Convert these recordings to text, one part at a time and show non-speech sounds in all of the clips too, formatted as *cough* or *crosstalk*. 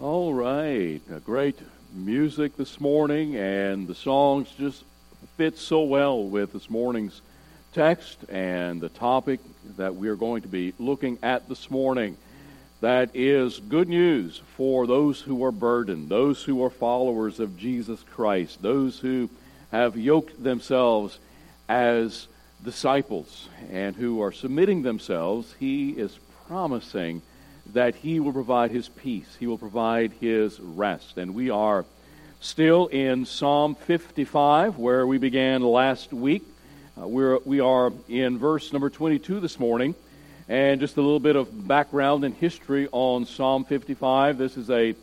All right. A great music this morning, and the songs just fit so well with this morning's text and the topic that we are going to be looking at this morning. That is good news for those who are burdened, those who are followers of Jesus Christ, those who have yoked themselves as disciples and who are submitting themselves. He is promising that He will provide His peace, He will provide His rest. And we are still in Psalm 55, where we began last week. Uh, we're, we are in verse number 22 this morning. And just a little bit of background and history on Psalm 55. This is a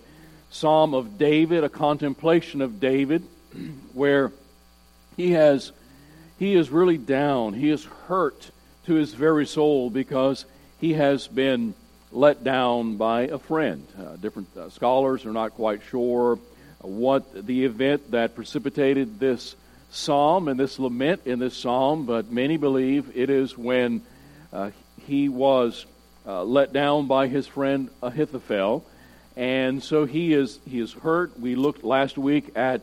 psalm of David, a contemplation of David, *clears throat* where he has he is really down. He is hurt to his very soul because he has been let down by a friend. Uh, different uh, scholars are not quite sure what the event that precipitated this psalm and this lament in this psalm, but many believe it is when uh, he was uh, let down by his friend Ahithophel, and so he is he is hurt. We looked last week at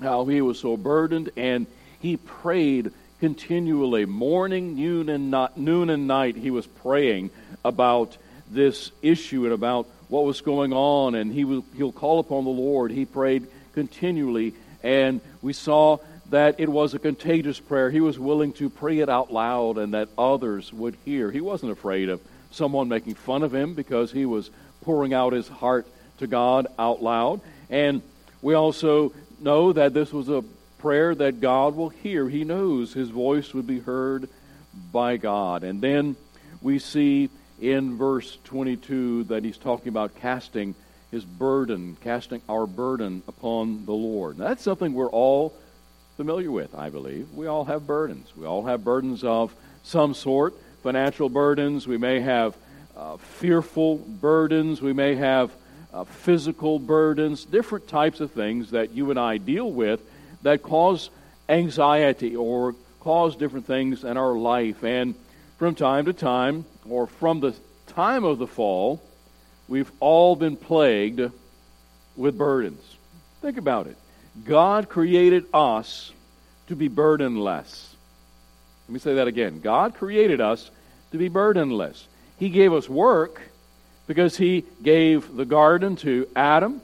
how he was so burdened, and he prayed continually, morning, noon, and not, noon and night. He was praying about this issue and about what was going on, and he will, he'll call upon the Lord. He prayed continually, and we saw that it was a contagious prayer. He was willing to pray it out loud and that others would hear. He wasn't afraid of someone making fun of him because he was pouring out his heart to God out loud. And we also know that this was a prayer that God will hear. He knows his voice would be heard by God. And then we see in verse 22 that he's talking about casting his burden, casting our burden upon the Lord. Now, that's something we're all familiar with, I believe. We all have burdens. We all have burdens of some sort financial burdens. We may have uh, fearful burdens. We may have uh, physical burdens, different types of things that you and I deal with that cause anxiety or cause different things in our life. And from time to time, or from the time of the fall, we've all been plagued with burdens. Think about it. God created us to be burdenless. Let me say that again. God created us to be burdenless. He gave us work because He gave the garden to Adam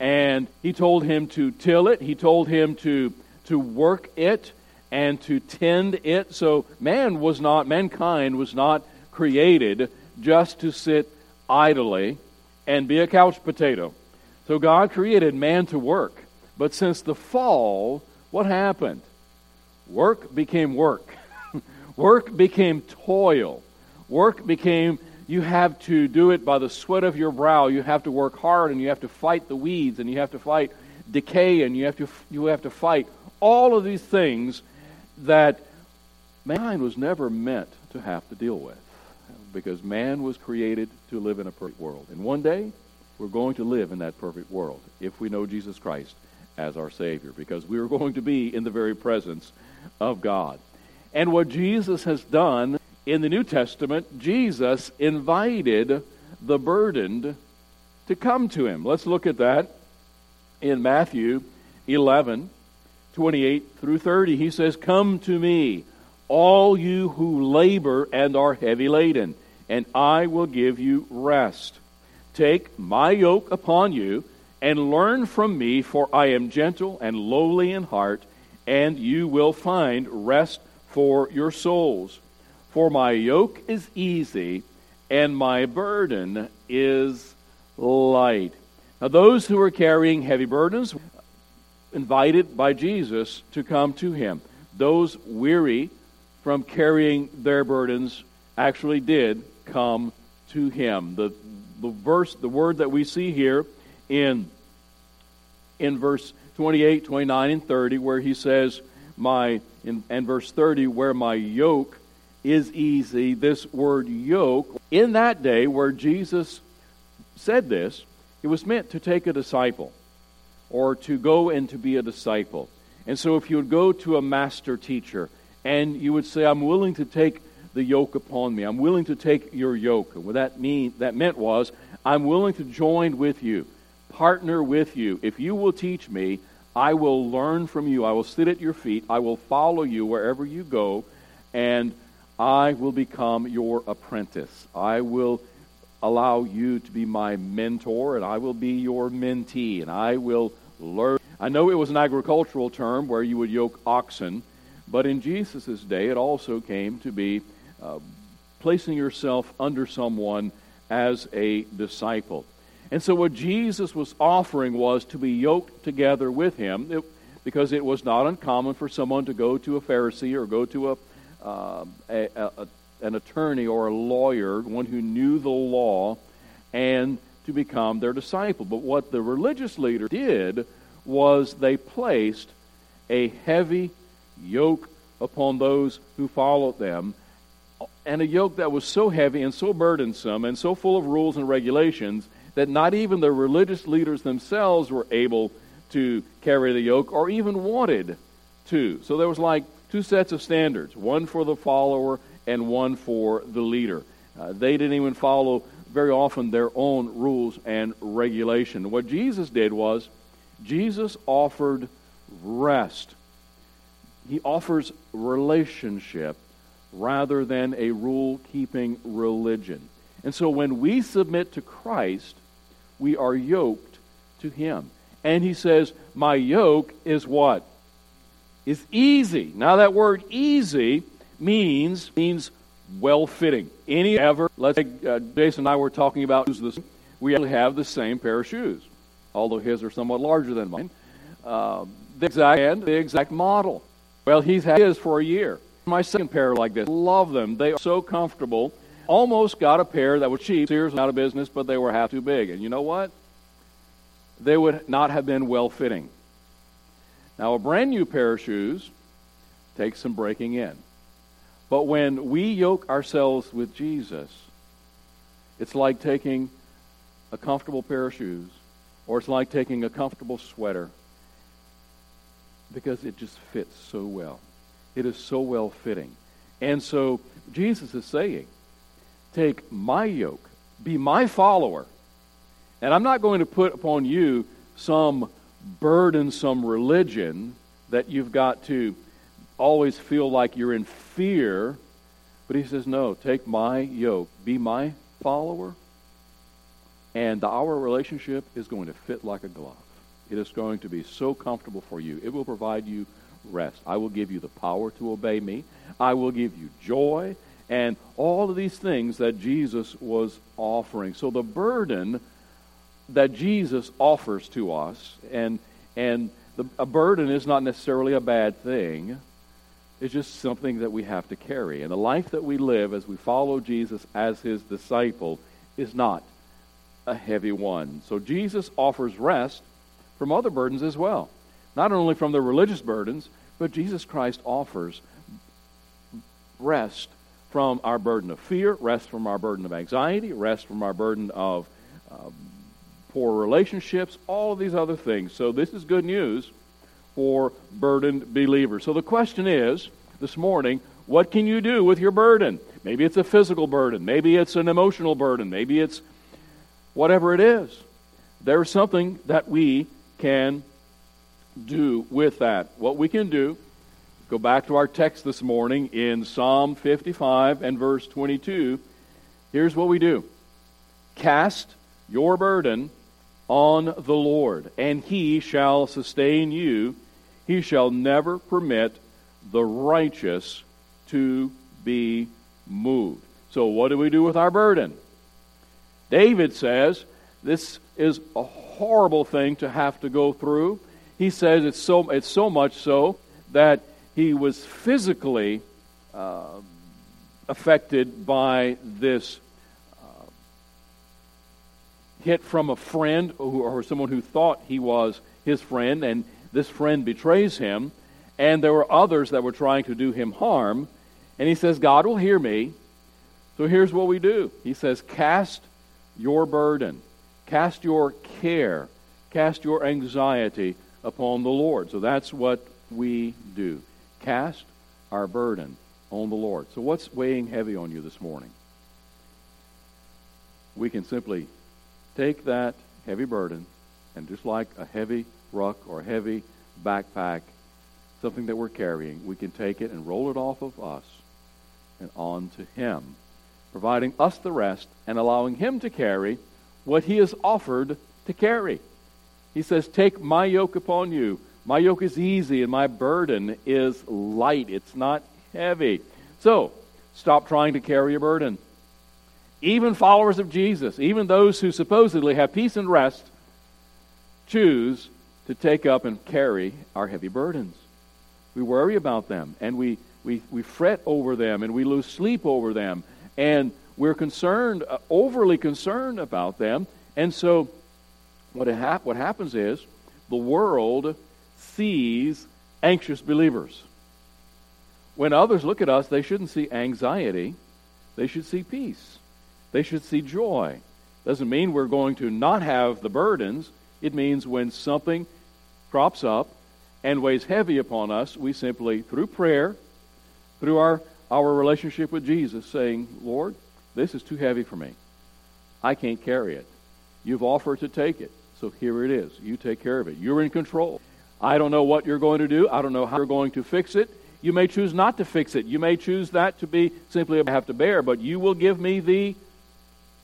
and He told him to till it. He told him to, to work it and to tend it. So man was not, mankind was not created just to sit idly and be a couch potato. So God created man to work. But since the fall, what happened? Work became work. *laughs* work became toil. Work became you have to do it by the sweat of your brow. You have to work hard and you have to fight the weeds and you have to fight decay and you have to you have to fight all of these things that mankind was never meant to have to deal with because man was created to live in a perfect world. And one day, we're going to live in that perfect world if we know Jesus Christ as our Savior because we are *laughs* going to be in the very presence of God. And what Jesus has done in the New Testament, Jesus invited the burdened to come to him. Let's look at that in Matthew 11 28 through 30. He says, Come to me, all you who labor and are heavy laden, and I will give you rest. Take my yoke upon you and learn from me, for I am gentle and lowly in heart, and you will find rest for your souls. For my yoke is easy and my burden is light. Now, those who are carrying heavy burdens, invited by Jesus to come to him. Those weary from carrying their burdens actually did come to him. The, the verse, the word that we see here in, in verse 28, 29, and 30, where he says, my, in, and verse 30, where my yoke is easy. This word yoke, in that day where Jesus said this, it was meant to take a disciple or to go and to be a disciple. And so if you would go to a master teacher and you would say, I'm willing to take the yoke upon me. I'm willing to take your yoke. And what that mean that meant was I'm willing to join with you, partner with you. If you will teach me, I will learn from you. I will sit at your feet. I will follow you wherever you go, and I will become your apprentice. I will allow you to be my mentor, and I will be your mentee, and I will learn. I know it was an agricultural term where you would yoke oxen, but in Jesus' day it also came to be uh, placing yourself under someone as a disciple. And so, what Jesus was offering was to be yoked together with him, it, because it was not uncommon for someone to go to a Pharisee or go to a, uh, a, a, an attorney or a lawyer, one who knew the law, and to become their disciple. But what the religious leader did was they placed a heavy yoke upon those who followed them, and a yoke that was so heavy and so burdensome and so full of rules and regulations that not even the religious leaders themselves were able to carry the yoke or even wanted to. So there was like two sets of standards one for the follower and one for the leader. Uh, they didn't even follow very often their own rules and regulation. What Jesus did was, Jesus offered rest. He offers relationship rather than a rule keeping religion. And so when we submit to Christ, we are yoked to him. And he says, My yoke is what? Is easy. Now that word easy means means well fitting. Any ever let's say uh, Jason and I were talking about this. We actually have the same pair of shoes, although his are somewhat larger than mine. Uh, the exact and the exact model. Well, he's had his for a year. My second pair like this. Love them. They are so comfortable almost got a pair that was cheap. Sears was out of business, but they were half too big. And you know what? They would not have been well fitting. Now, a brand new pair of shoes takes some breaking in. But when we yoke ourselves with Jesus, it's like taking a comfortable pair of shoes, or it's like taking a comfortable sweater, because it just fits so well. It is so well fitting. And so Jesus is saying, Take my yoke, be my follower. And I'm not going to put upon you some burdensome religion that you've got to always feel like you're in fear. But he says, No, take my yoke, be my follower, and our relationship is going to fit like a glove. It is going to be so comfortable for you. It will provide you rest. I will give you the power to obey me. I will give you joy and all of these things that Jesus was offering. So the burden that Jesus offers to us, and and the, a burden is not necessarily a bad thing. It's just something that we have to carry. And the life that we live as we follow Jesus as his disciple is not a heavy one. So Jesus offers rest from other burdens as well. Not only from the religious burdens, but Jesus Christ offers rest from our burden of fear, rest from our burden of anxiety, rest from our burden of um, poor relationships, all of these other things. So, this is good news for burdened believers. So, the question is this morning what can you do with your burden? Maybe it's a physical burden, maybe it's an emotional burden, maybe it's whatever it is. There's something that we can do with that. What we can do Go back to our text this morning in Psalm 55 and verse 22. Here's what we do Cast your burden on the Lord, and he shall sustain you. He shall never permit the righteous to be moved. So, what do we do with our burden? David says this is a horrible thing to have to go through. He says it's so, it's so much so that he was physically uh, affected by this hit from a friend or, someone who thought he was his friend, and this friend betrays him. And there were others that were trying to do him harm. And he says, God will hear me. So here's what we do. He says, Cast your burden, cast your care, cast your anxiety upon the Lord. So that's what we do cast our burden on the Lord. So, what's weighing heavy on you this morning? We can simply take that heavy burden and just like a heavy ruck or a heavy backpack, something that we're carrying, we can take it and roll it off of us and on to Him, providing us the rest and allowing Him to carry what He has offered to carry. He says, Take my yoke upon you. My yoke is easy and my burden is light. It's not heavy. So, stop trying to carry a burden. Even followers of Jesus, even those who supposedly have peace and rest, choose to take up and carry our heavy burdens. We worry about them and we, we, we fret over them and we lose sleep over them and we're concerned, uh, overly concerned about them. And so, what, hap- what happens is the world sees anxious believers. When others look at us, they shouldn't see anxiety, they should see peace. They should see joy. Doesn't mean we're going to not have the burdens. It means when something crops up and weighs heavy upon us, we simply, through prayer, through our, our relationship with Jesus, saying, Lord, this is too heavy for me. I can't carry it. You've offered to take it. So here it is. You take care of it. You're in control. I don't know what you're going to do. I don't know how you're going to fix it. You may choose not to fix it. You may choose that to be simply have to bear, but you will give me the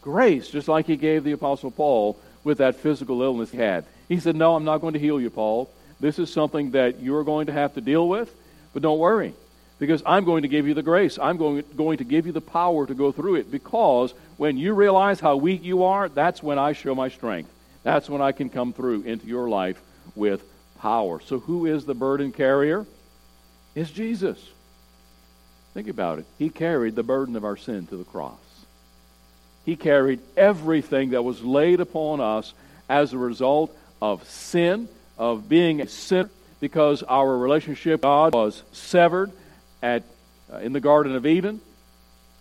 grace, just like he gave the Apostle Paul with that physical illness he had. He said, No, I'm not going to heal you, Paul. This is something that you're going to have to deal with, but don't worry, because I'm going to give you the grace. I'm going, going to give you the power to go through it, because when you realize how weak you are, that's when I show my strength. That's when I can come through into your life with power. So, who is the burden carrier? is Jesus. Think about it. He carried the burden of our sin to the cross. He carried everything that was laid upon us as a result of sin, of being a sinner, because our relationship with God was severed at, uh, in the Garden of Eden.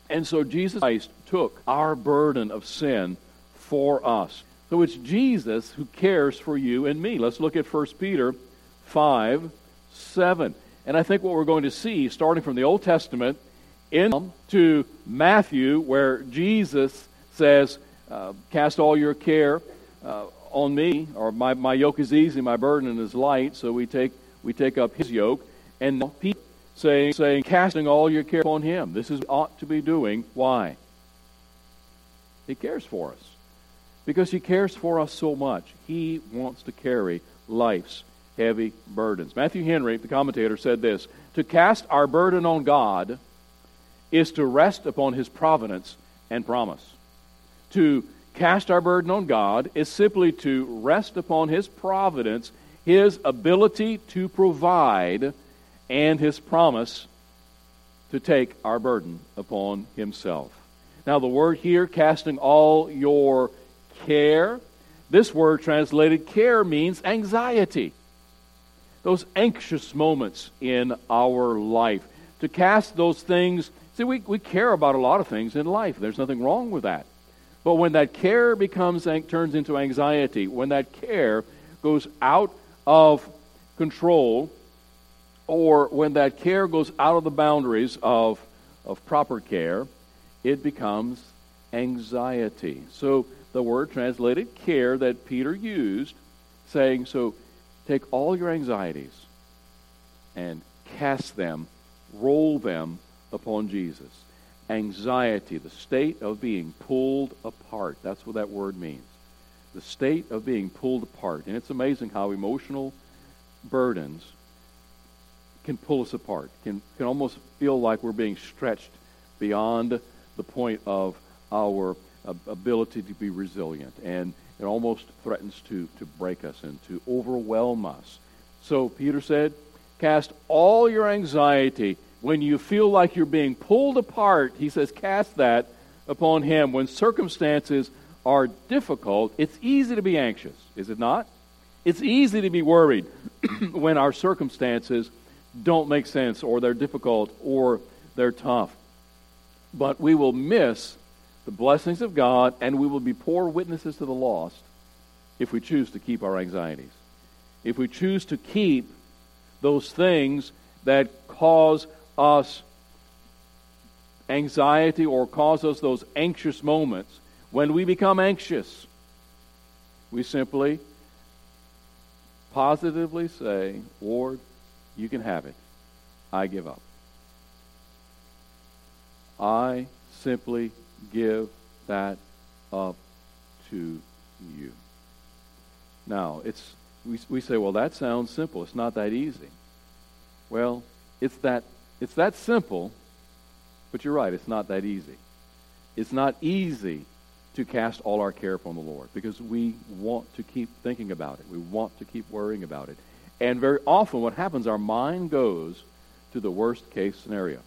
And so Jesus Christ took our burden of sin for us. So it's Jesus who cares for you and me. Let's look at 1 Peter 5 7. And I think what we're going to see, starting from the Old Testament into Matthew, where Jesus says, uh, Cast all your care uh, on me, or my, my yoke is easy, my burden is light. So we take, we take up his yoke. And Peter saying, saying, casting all your care upon him. This is what ought to be doing. Why? He cares for us. Because he cares for us so much. He wants to carry life's heavy burdens. Matthew Henry, the commentator, said this To cast our burden on God is to rest upon his providence and promise. To cast our burden on God is simply to rest upon his providence, his ability to provide, and his promise to take our burden upon himself. Now, the word here, casting all your care, this word translated care means anxiety those anxious moments in our life. To cast those things, see, we, we care about a lot of things in life. There's nothing wrong with that. But when that care becomes turns into anxiety, when that care goes out of control, or when that care goes out of the boundaries of, of proper care, it becomes anxiety. So the word translated care that Peter used, saying, so Take all your anxieties and cast them, roll them upon Jesus. Anxiety, the state of being pulled apart. That's what that word means. The state of being pulled apart. And it's amazing how emotional burdens can pull us apart, can, can almost feel like we're being stretched beyond the point of our ability to be resilient. And it almost threatens to, to break us and to overwhelm us. So Peter said, Cast all your anxiety when you feel like you're being pulled apart. He says, Cast that upon Him. When circumstances are difficult, it's easy to be anxious, is it not? It's easy to be worried *clears throat* when our circumstances don't make sense or they're difficult or they're tough. But we will miss the blessings of God, and we will be poor witnesses to the lost if we choose to keep our anxieties. If we choose to keep those things that cause us anxiety or cause us those anxious moments, when we become anxious, we simply positively say, Lord, you can have it. I give up. I simply give that up to you. Now, it's we, we say, well, that sounds simple. It's not that easy. Well, it's that it's that simple, but you're right, it's not that easy. It's not easy to cast all our care upon the Lord because we want to keep thinking about it. We want to keep worrying about it. And very often what happens, our mind goes to the worst case scenario.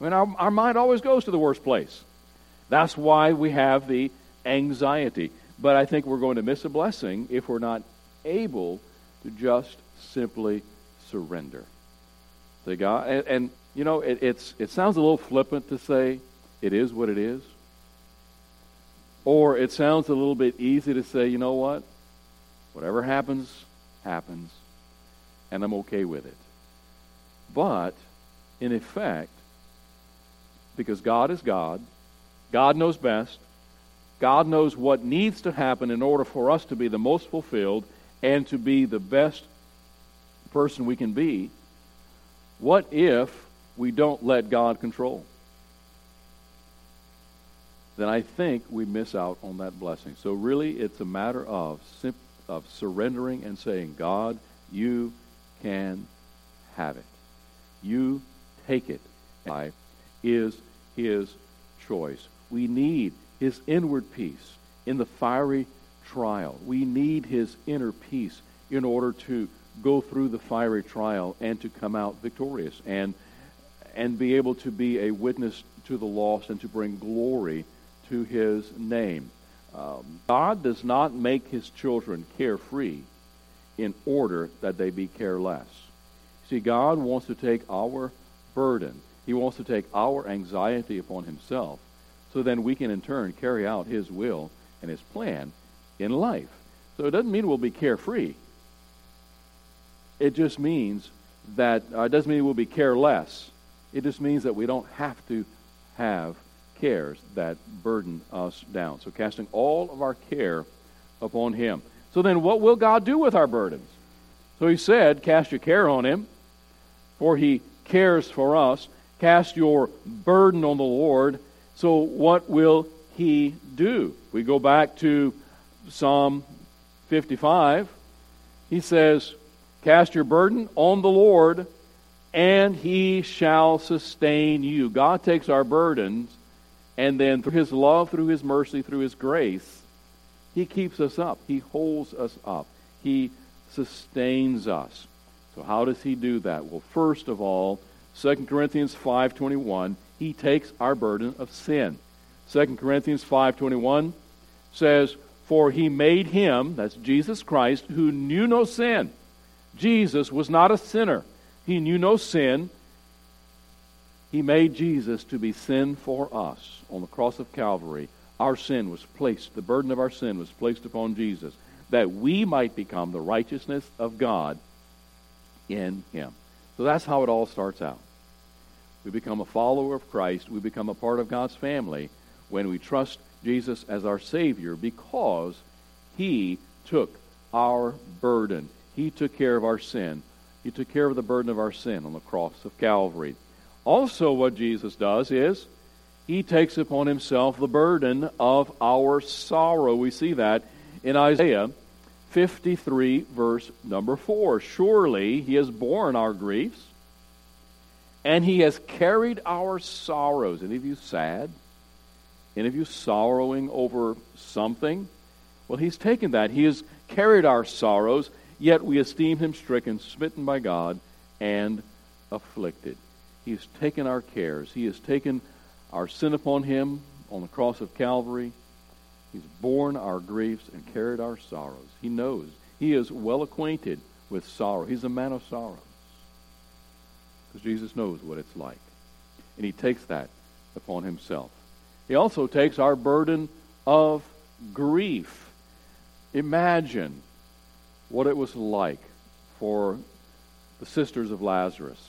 I mean, our, our mind always goes to the worst place. That's why we have the anxiety. But I think we're going to miss a blessing if we're not able to just simply surrender to God. And, and you know, it, it's, it sounds a little flippant to say it is what it is. Or it sounds a little bit easy to say, you know what? Whatever happens, happens, and I'm okay with it. But, in effect, because God is God, God knows best, God knows what needs to happen in order for us to be the most fulfilled and to be the best person we can be. What if we don't let God control? Then I think we miss out on that blessing. So really, it's a matter of of surrendering and saying, God, you can have it. You take it. Life is His choice. We need His inward peace in the fiery trial. We need His inner peace in order to go through the fiery trial and to come out victorious and and be able to be a witness to the lost and to bring glory to his name. Um, God does not make his children carefree in order that they be careless. See, God wants to take our burden, he wants to take our anxiety upon himself so then we can in turn carry out his will and his plan in life. So it doesn't mean we'll be carefree. It just means that uh, it doesn't mean we'll be careless. It just means that we don't have to have cares that burden us down. So casting all of our care upon him. So then what will God do with our burdens? So he said, cast your care on him, for he cares for us. Cast your burden on the Lord. So what will he do? We go back to Psalm 55. He says, Cast your burden on the Lord, and he shall sustain you. God takes our burdens, and then through his love, through his mercy, through his grace, he keeps us up. He holds us up. He sustains us. So how does he do that? Well, first of all, 2 Corinthians 5:21, he takes our burden of sin. 2 Corinthians 5:21 says, "For he made him, that's Jesus Christ, who knew no sin." Jesus was not a sinner. He knew no sin. He made Jesus to be sin for us on the cross of Calvary. Our sin was placed, the burden of our sin was placed upon Jesus, that we might become the righteousness of God in Him. So that's how it all starts out. We become a follower of Christ. We become a part of God's family when we trust Jesus as our Savior because He took our burden. He took care of our sin. He took care of the burden of our sin on the cross of Calvary. Also, what Jesus does is he takes upon himself the burden of our sorrow. We see that in Isaiah 53, verse number 4. Surely he has borne our griefs, and he has carried our sorrows. Any of you sad? Any of you sorrowing over something? Well, he's taken that. He has carried our sorrows Yet we esteem him stricken, smitten by God, and afflicted. He has taken our cares. He has taken our sin upon him on the cross of Calvary. He's borne our griefs and carried our sorrows. He knows. He is well acquainted with sorrow. He's a man of sorrows. Because Jesus knows what it's like. And he takes that upon himself. He also takes our burden of grief. Imagine what it was like for the sisters of Lazarus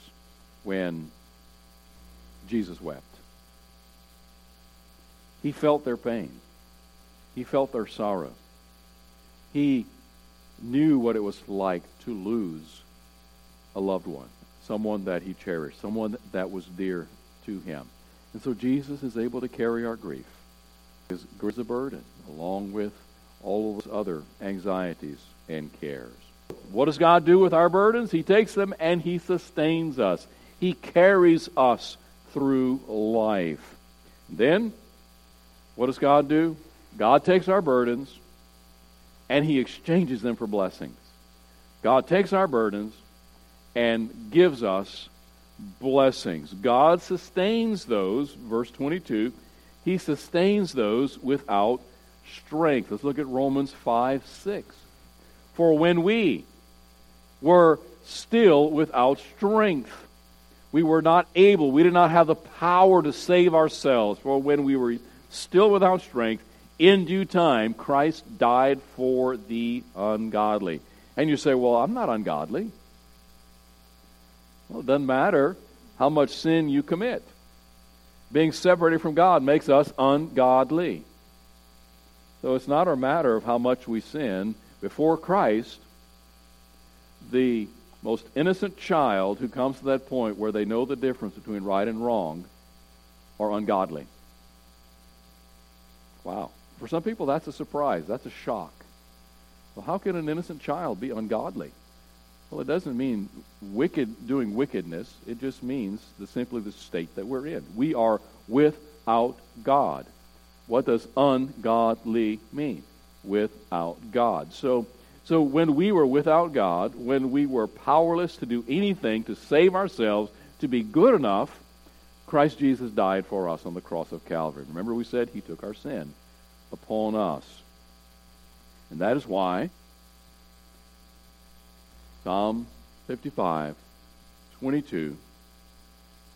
when Jesus wept. He felt their pain. He felt their sorrow. He knew what it was like to lose a loved one, someone that he cherished, someone that was dear to him. And so Jesus is able to carry our grief. His grief is a burden, along with all of those other anxieties and cares. What does God do with our burdens? He takes them and He sustains us. He carries us through life. Then, what does God do? God takes our burdens and He exchanges them for blessings. God takes our burdens and gives us blessings. God sustains those, verse 22, He sustains those without strength. Let's look at Romans 5 6. For when we were still without strength, we were not able, we did not have the power to save ourselves. For when we were still without strength, in due time, Christ died for the ungodly. And you say, Well, I'm not ungodly. Well, it doesn't matter how much sin you commit. Being separated from God makes us ungodly. So it's not a matter of how much we sin. Before Christ, the most innocent child who comes to that point where they know the difference between right and wrong are ungodly. Wow. For some people, that's a surprise. That's a shock. Well, how can an innocent child be ungodly? Well, it doesn't mean wicked doing wickedness. It just means the, simply the state that we're in. We are without God. What does ungodly mean? Without God. So, so when we were without God, when we were powerless to do anything to save ourselves, to be good enough, Christ Jesus died for us on the cross of Calvary. Remember, we said he took our sin upon us. And that is why Psalm 55, 22,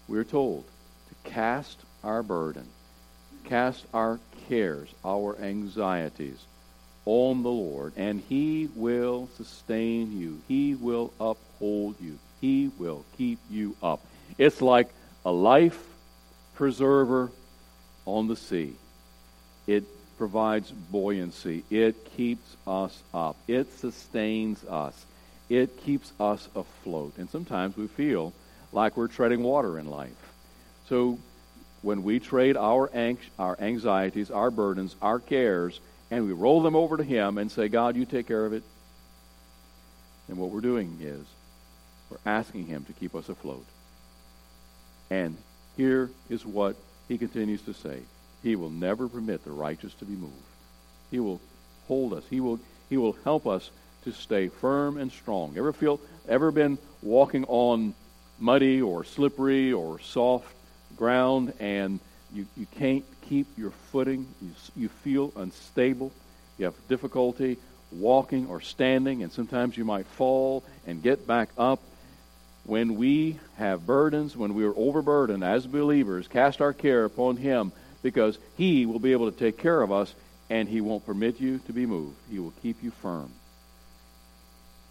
we're told to cast our burden, cast our cares, our anxieties on the Lord, and He will sustain you. He will uphold you. He will keep you up. It's like a life preserver on the sea. It provides buoyancy. It keeps us up. It sustains us. It keeps us afloat. And sometimes we feel like we're treading water in life. So when we trade our, our anxieties, our burdens, our cares, and we roll them over to Him and say, God, you take care of it, And what we're doing is we're asking Him to keep us afloat. And here is what He continues to say he will never permit the righteous to be moved. He will hold us. He will, he will help us to stay firm and strong. Ever feel ever been walking on muddy or slippery or soft ground and you, you can't keep your footing? You, you feel unstable. You have difficulty walking or standing, and sometimes you might fall and get back up. When we have burdens, when we are overburdened as believers, cast our care upon Him because He will be able to take care of us and He won't permit you to be moved. He will keep you firm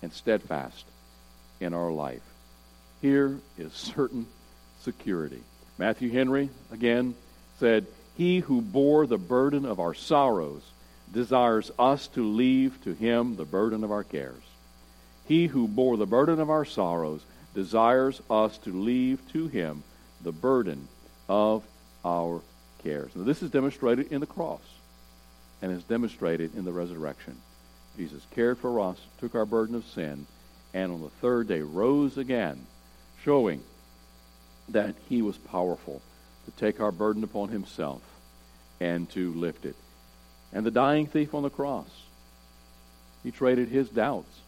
and steadfast in our life. Here is certain security. Matthew Henry, again, said, He who bore the burden of our sorrows desires us to leave to him the burden of our cares. He who bore the burden of our sorrows desires us to leave to him the burden of our cares. Now, this is demonstrated in the cross and is demonstrated in the resurrection. Jesus cared for us, took our burden of sin, and on the third day rose again, showing that he was powerful to take our burden upon himself and to lift it. And the dying thief on the cross, he traded his doubts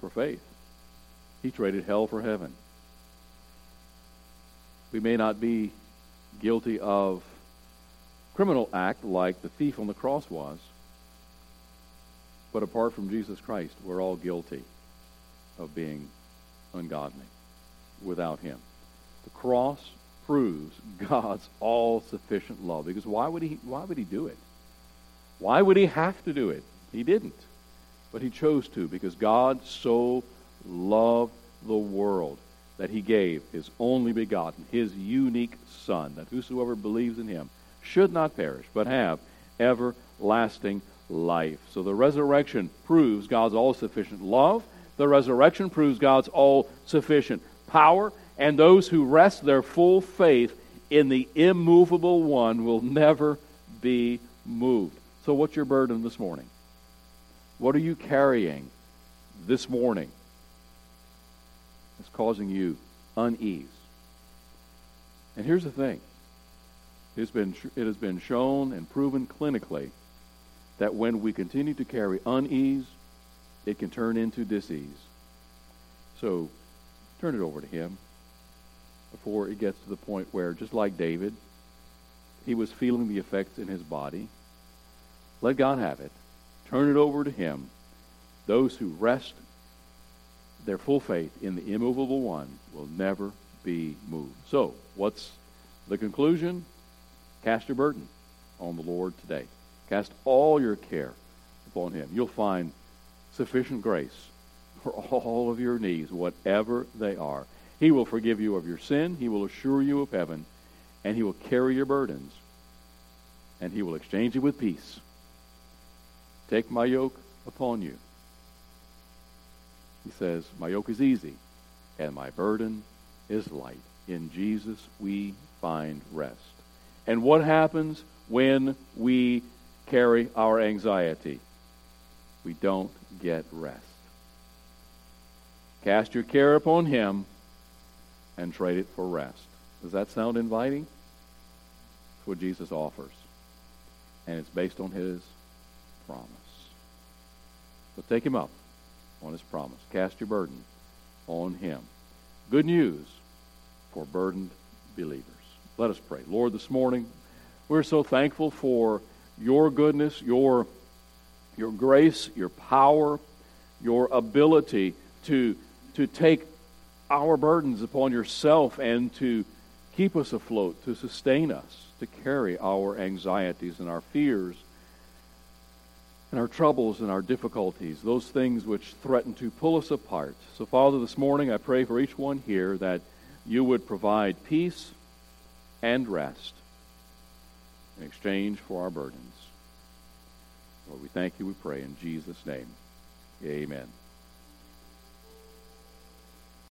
for faith. He traded hell for heaven. We may not be guilty of criminal act like the thief on the cross was. But apart from Jesus Christ, we're all guilty of being ungodly without him. The cross proves God's all-sufficient love. Because why would he why would he do it? Why would he have to do it? He didn't. But he chose to because God so loved the world that he gave his only begotten, his unique son, that whosoever believes in him should not perish, but have everlasting life. So the resurrection proves God's all sufficient love. The resurrection proves God's all sufficient power. And those who rest their full faith in the immovable one will never be moved. So, what's your burden this morning? What are you carrying this morning that's causing you unease? And here's the thing it has been, it has been shown and proven clinically that when we continue to carry unease, it can turn into disease. So turn it over to Him before it gets to the point where, just like David, he was feeling the effects in his body. Let God have it. Turn it over to Him. Those who rest their full faith in the immovable one will never be moved. So, what's the conclusion? Cast your burden on the Lord today. Cast all your care upon Him. You'll find sufficient grace for *laughs* all of your needs, whatever they are. He will forgive you of your sin. He will assure you of heaven. And He will carry your burdens. And He will exchange you with peace. Take my yoke upon you. He says, My yoke is easy, and my burden is light. In Jesus we find rest. And what happens when we carry our anxiety? We don't get rest. Cast your care upon Him and trade it for rest. Does that sound inviting? That's what Jesus offers. And it's based on His promise. So take Him up on His promise. Cast your burden on Him. Good news for burdened believers. Let us pray. Lord, this morning, we're so thankful for your goodness, your, your grace, your power, your ability to, to take our burdens upon yourself and to keep us afloat, to sustain us, to carry our anxieties and our fears and our troubles and our difficulties, those things which threaten to pull us apart. So, Father, this morning I pray for each one here that you would provide peace and rest in exchange for our burdens. Lord, we thank you, we pray in Jesus' name. Amen.